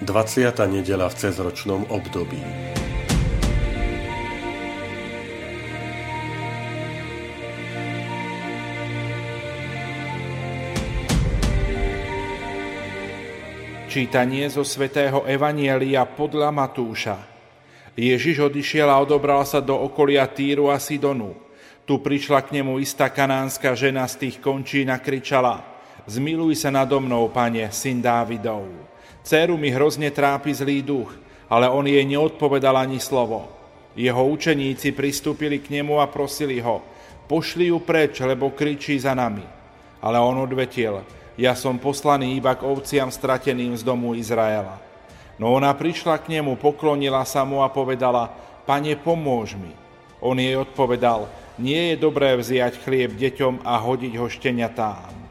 20. nedela v cezročnom období. Čítanie zo svätého Evanielia podľa Matúša. Ježiš odišiel a odobral sa do okolia Týru a Sidonu. Tu prišla k nemu istá kanánska žena z tých končín a kričala Zmiluj sa nado mnou, pane, syn Dávidov. Céru mi hrozne trápi zlý duch, ale on jej neodpovedal ani slovo. Jeho učeníci pristúpili k nemu a prosili ho, pošli ju preč, lebo kričí za nami. Ale on odvetil, ja som poslaný iba k ovciam strateným z domu Izraela. No ona prišla k nemu, poklonila sa mu a povedala, pane, pomôž mi. On jej odpovedal, nie je dobré vziať chlieb deťom a hodiť ho šteniatám.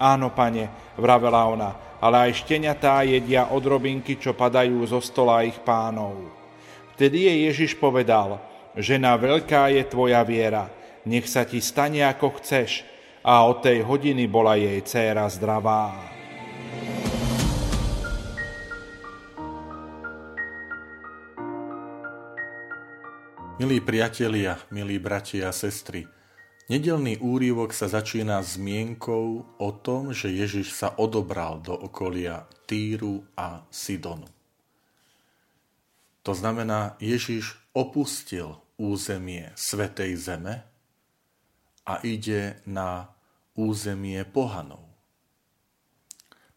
Áno, pane, vravela ona, ale aj šteniatá jedia odrobinky, čo padajú zo stola ich pánov. Vtedy jej Ježiš povedal, žena veľká je tvoja viera, nech sa ti stane ako chceš. A od tej hodiny bola jej dcéra zdravá. Milí priatelia, milí bratia a sestry, Nedelný úrivok sa začína zmienkou o tom, že Ježiš sa odobral do okolia Týru a Sidonu. To znamená, Ježiš opustil územie Svetej Zeme a ide na územie pohanov.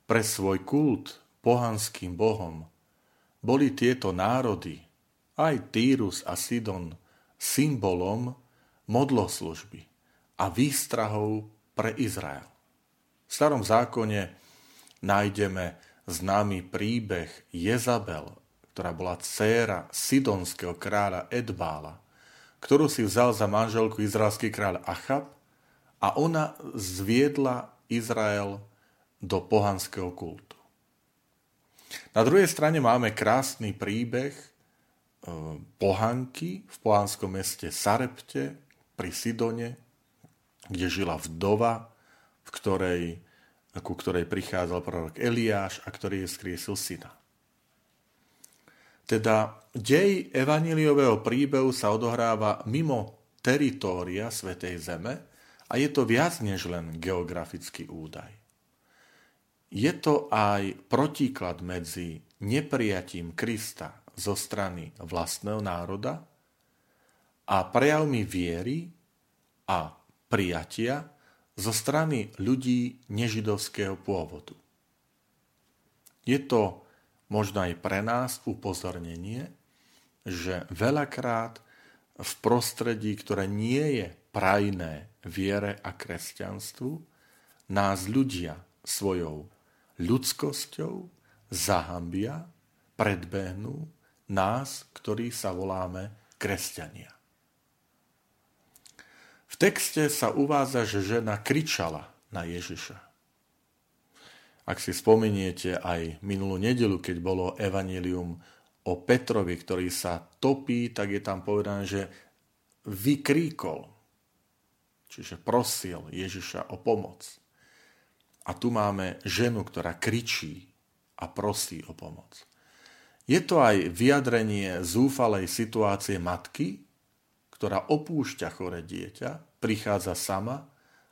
Pre svoj kult pohanským bohom boli tieto národy, aj Týrus a Sidon, symbolom modloslužby a výstrahou pre Izrael. V starom zákone nájdeme známy príbeh Jezabel, ktorá bola dcéra sidonského kráľa Edbála, ktorú si vzal za manželku izraelský kráľ Achab a ona zviedla Izrael do pohanského kultu. Na druhej strane máme krásny príbeh e, pohanky v pohanskom meste Sarepte pri Sidone, kde žila vdova, v ktorej, ku ktorej prichádzal prorok Eliáš a ktorý je skriesil syna. Teda dej evaníliového príbehu sa odohráva mimo teritória Svetej Zeme a je to viac než len geografický údaj. Je to aj protiklad medzi neprijatím Krista zo strany vlastného národa a prejavmi viery a prijatia zo strany ľudí nežidovského pôvodu. Je to možno aj pre nás upozornenie, že veľakrát v prostredí, ktoré nie je prajné viere a kresťanstvu, nás ľudia svojou ľudskosťou zahambia, predbehnú nás, ktorí sa voláme kresťania. V texte sa uvádza, že žena kričala na Ježiša. Ak si spomeniete aj minulú nedelu, keď bolo evanelium o Petrovi, ktorý sa topí, tak je tam povedané, že vykríkol, čiže prosil Ježiša o pomoc. A tu máme ženu, ktorá kričí a prosí o pomoc. Je to aj vyjadrenie zúfalej situácie matky, ktorá opúšťa chore dieťa, prichádza sama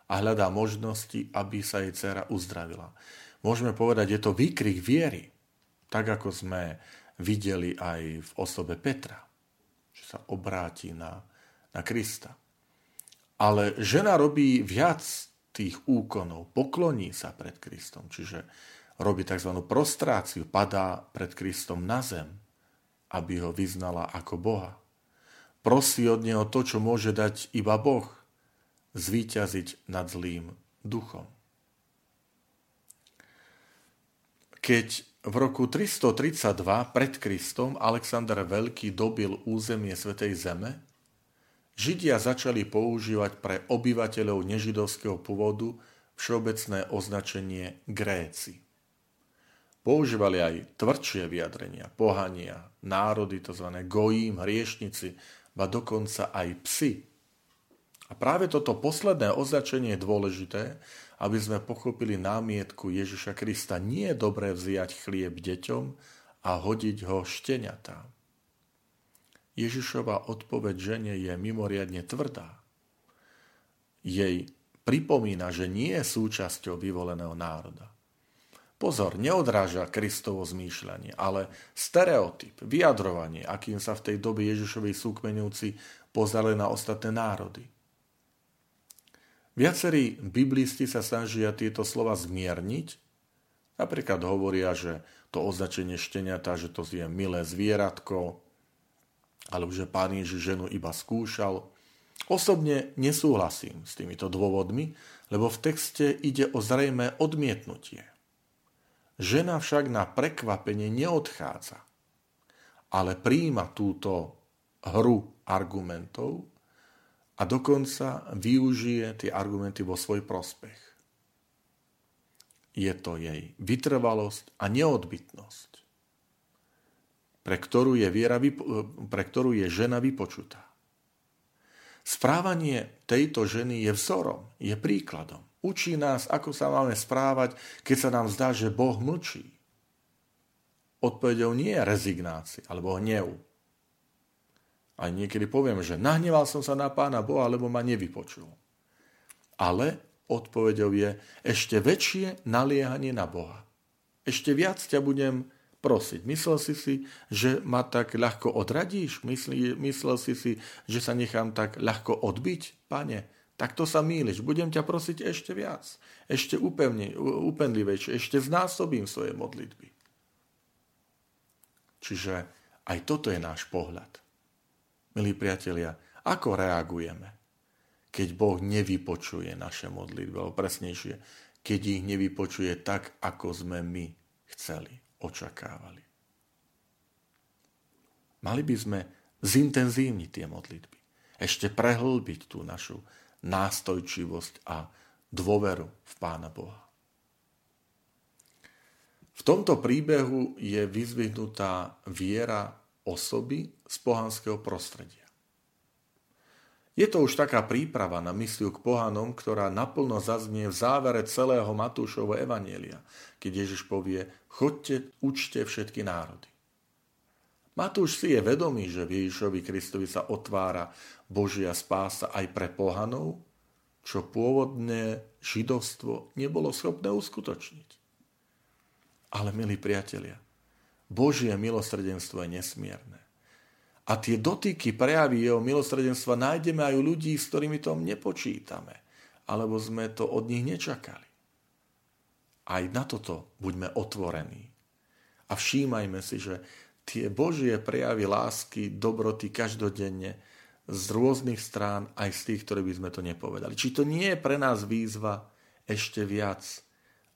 a hľadá možnosti, aby sa jej dcera uzdravila. Môžeme povedať, je to výkrik viery, tak ako sme videli aj v osobe Petra, že sa obráti na, na Krista. Ale žena robí viac tých úkonov, pokloní sa pred Kristom, čiže robí tzv. prostráciu, padá pred Kristom na zem, aby ho vyznala ako Boha prosí od neho to, čo môže dať iba Boh, zvíťaziť nad zlým duchom. Keď V roku 332 pred Kristom Alexander Veľký dobil územie Svetej Zeme. Židia začali používať pre obyvateľov nežidovského pôvodu všeobecné označenie Gréci. Používali aj tvrdšie vyjadrenia, pohania, národy, tzv. gojím, hriešnici, ba dokonca aj psy. A práve toto posledné označenie je dôležité, aby sme pochopili námietku Ježiša Krista. Nie je dobré vziať chlieb deťom a hodiť ho šteniatám. Ježišova odpoveď žene je mimoriadne tvrdá. Jej pripomína, že nie je súčasťou vyvoleného národa. Pozor, neodráža Kristovo zmýšľanie, ale stereotyp, vyjadrovanie, akým sa v tej dobe Ježišovej súkmenujúci pozerali na ostatné národy. Viacerí biblisti sa snažia tieto slova zmierniť. Napríklad hovoria, že to označenie šteniata, že to je milé zvieratko, alebo že pán Ježiš ženu iba skúšal. Osobne nesúhlasím s týmito dôvodmi, lebo v texte ide o zrejme odmietnutie. Žena však na prekvapenie neodchádza, ale príjima túto hru argumentov a dokonca využije tie argumenty vo svoj prospech. Je to jej vytrvalosť a neodbytnosť, pre ktorú je, viera, pre ktorú je žena vypočutá. Správanie tejto ženy je vzorom, je príkladom. Učí nás, ako sa máme správať, keď sa nám zdá, že Boh mlčí. Odpovedou nie je rezignácia alebo hnev, aj niekedy poviem, že nahneval som sa na pána Boha, lebo ma nevypočul. Ale odpovedou je ešte väčšie naliehanie na Boha. Ešte viac ťa budem prosiť. Myslel si si, že ma tak ľahko odradíš? Myslel si si, že sa nechám tak ľahko odbiť? Pane, tak to sa mýliš. Budem ťa prosiť ešte viac. Ešte upevne, upenlivejšie. Ešte znásobím svoje modlitby. Čiže aj toto je náš pohľad milí priatelia, ako reagujeme, keď Boh nevypočuje naše modlitby, alebo presnejšie, keď ich nevypočuje tak, ako sme my chceli, očakávali. Mali by sme zintenzívniť tie modlitby, ešte prehlbiť tú našu nástojčivosť a dôveru v Pána Boha. V tomto príbehu je vyzvihnutá viera osoby z pohanského prostredia. Je to už taká príprava na mysliu k pohanom, ktorá naplno zaznie v závere celého Matúšovho evanielia, keď Ježiš povie, chodte, učte všetky národy. Matúš si je vedomý, že v Ježišovi Kristovi sa otvára Božia spása aj pre pohanov, čo pôvodné židovstvo nebolo schopné uskutočniť. Ale, milí priatelia, Božie milosrdenstvo je nesmierne. A tie dotyky, prejavy jeho milosrdenstva nájdeme aj u ľudí, s ktorými to nepočítame, alebo sme to od nich nečakali. Aj na toto buďme otvorení. A všímajme si, že tie Božie prejavy lásky, dobroty každodenne z rôznych strán, aj z tých, ktoré by sme to nepovedali. Či to nie je pre nás výzva ešte viac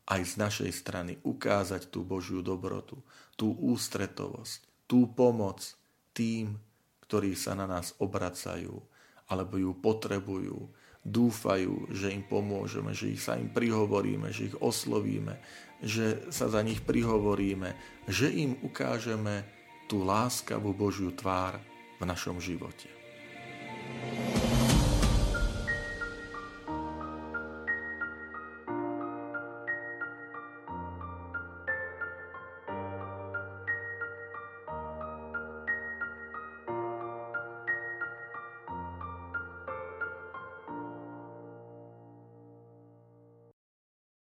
aj z našej strany ukázať tú Božiu dobrotu, tú ústretovosť, tú pomoc tým, ktorí sa na nás obracajú alebo ju potrebujú, dúfajú, že im pomôžeme, že ich sa im prihovoríme, že ich oslovíme, že sa za nich prihovoríme, že im ukážeme tú láskavú Božiu tvár v našom živote.